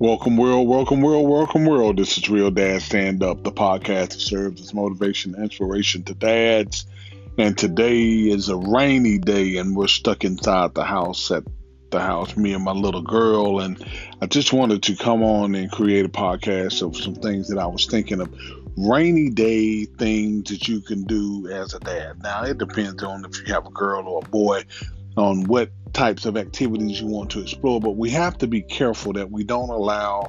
Welcome, world, welcome, world, welcome, world. This is Real Dad Stand Up, the podcast that serves as motivation and inspiration to dads. And today is a rainy day, and we're stuck inside the house at the house, me and my little girl. And I just wanted to come on and create a podcast of some things that I was thinking of rainy day things that you can do as a dad. Now, it depends on if you have a girl or a boy on what types of activities you want to explore, but we have to be careful that we don't allow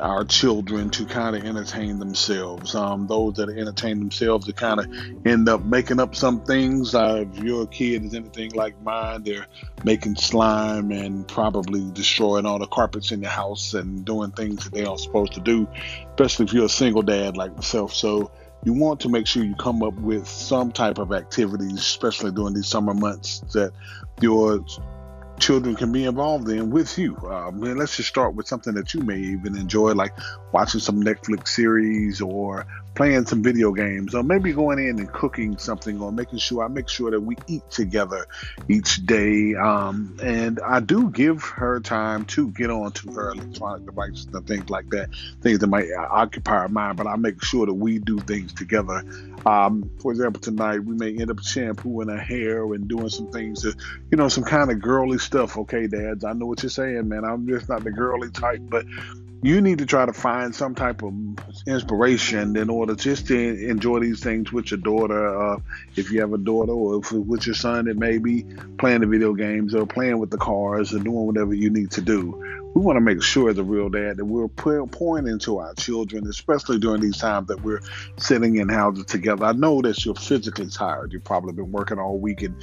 our children to kind of entertain themselves. Um, those that entertain themselves to kind of end up making up some things. Uh, if your kid is anything like mine, they're making slime and probably destroying all the carpets in the house and doing things that they aren't supposed to do, especially if you're a single dad like myself. So you want to make sure you come up with some type of activities, especially during these summer months, that your children can be involved in with you. And let's just start with something that you may even enjoy, like watching some Netflix series or playing some video games, or maybe going in and cooking something, or making sure I make sure that we eat together each day. Um, and I do give her time to get on to her electronic devices and things like that, things that might occupy her mind. But I make sure that we do things together. Um, for example, tonight we may end up shampooing her hair and doing some things that, you know, some kind of girly stuff. Okay, dads, I know what you're saying, man. I'm just not the girly type, but you need to try to find some type of inspiration in order just to enjoy these things with your daughter. Uh, if you have a daughter, or if with your son, it may be playing the video games or playing with the cars or doing whatever you need to do. We want to make sure, as a real dad, that we're pouring into our children, especially during these times that we're sitting in houses together. I know that you're physically tired. You've probably been working all week and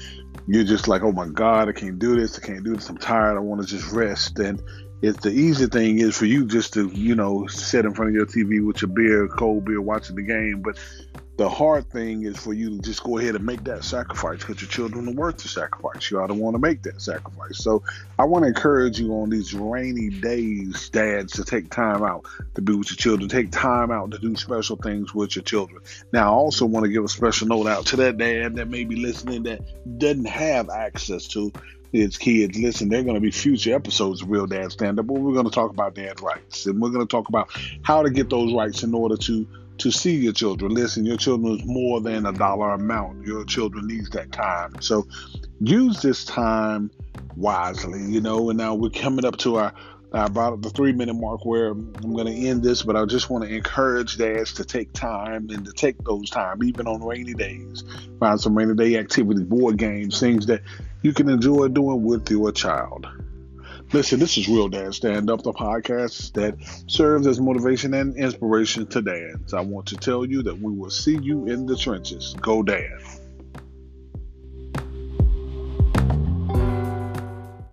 you're just like, oh my God, I can't do this. I can't do this. I'm tired. I want to just rest. And it's the easy thing is for you just to you know sit in front of your TV with your beer, cold beer, watching the game. But the hard thing is for you to just go ahead and make that sacrifice because your children are worth the sacrifice. You ought to want to make that sacrifice. So I want to encourage you on these rainy days, dads, to take time out to be with your children. Take time out to do special things with your children. Now, I also want to give a special note out to that dad that may be listening that doesn't have access to his kids, listen, they're going to be future episodes of Real Dad Stand Up where we're going to talk about dad rights. And we're going to talk about how to get those rights in order to to see your children. Listen, your children is more than a dollar amount. Your children needs that time. So use this time wisely, you know, and now we're coming up to our about the three minute mark where I'm going to end this, but I just want to encourage dads to take time and to take those time, even on rainy days. Find some rainy day activities, board games, things that you can enjoy doing with your child. Listen, this is Real Dad Stand Up, the podcast that serves as motivation and inspiration to dads. I want to tell you that we will see you in the trenches. Go, Dad.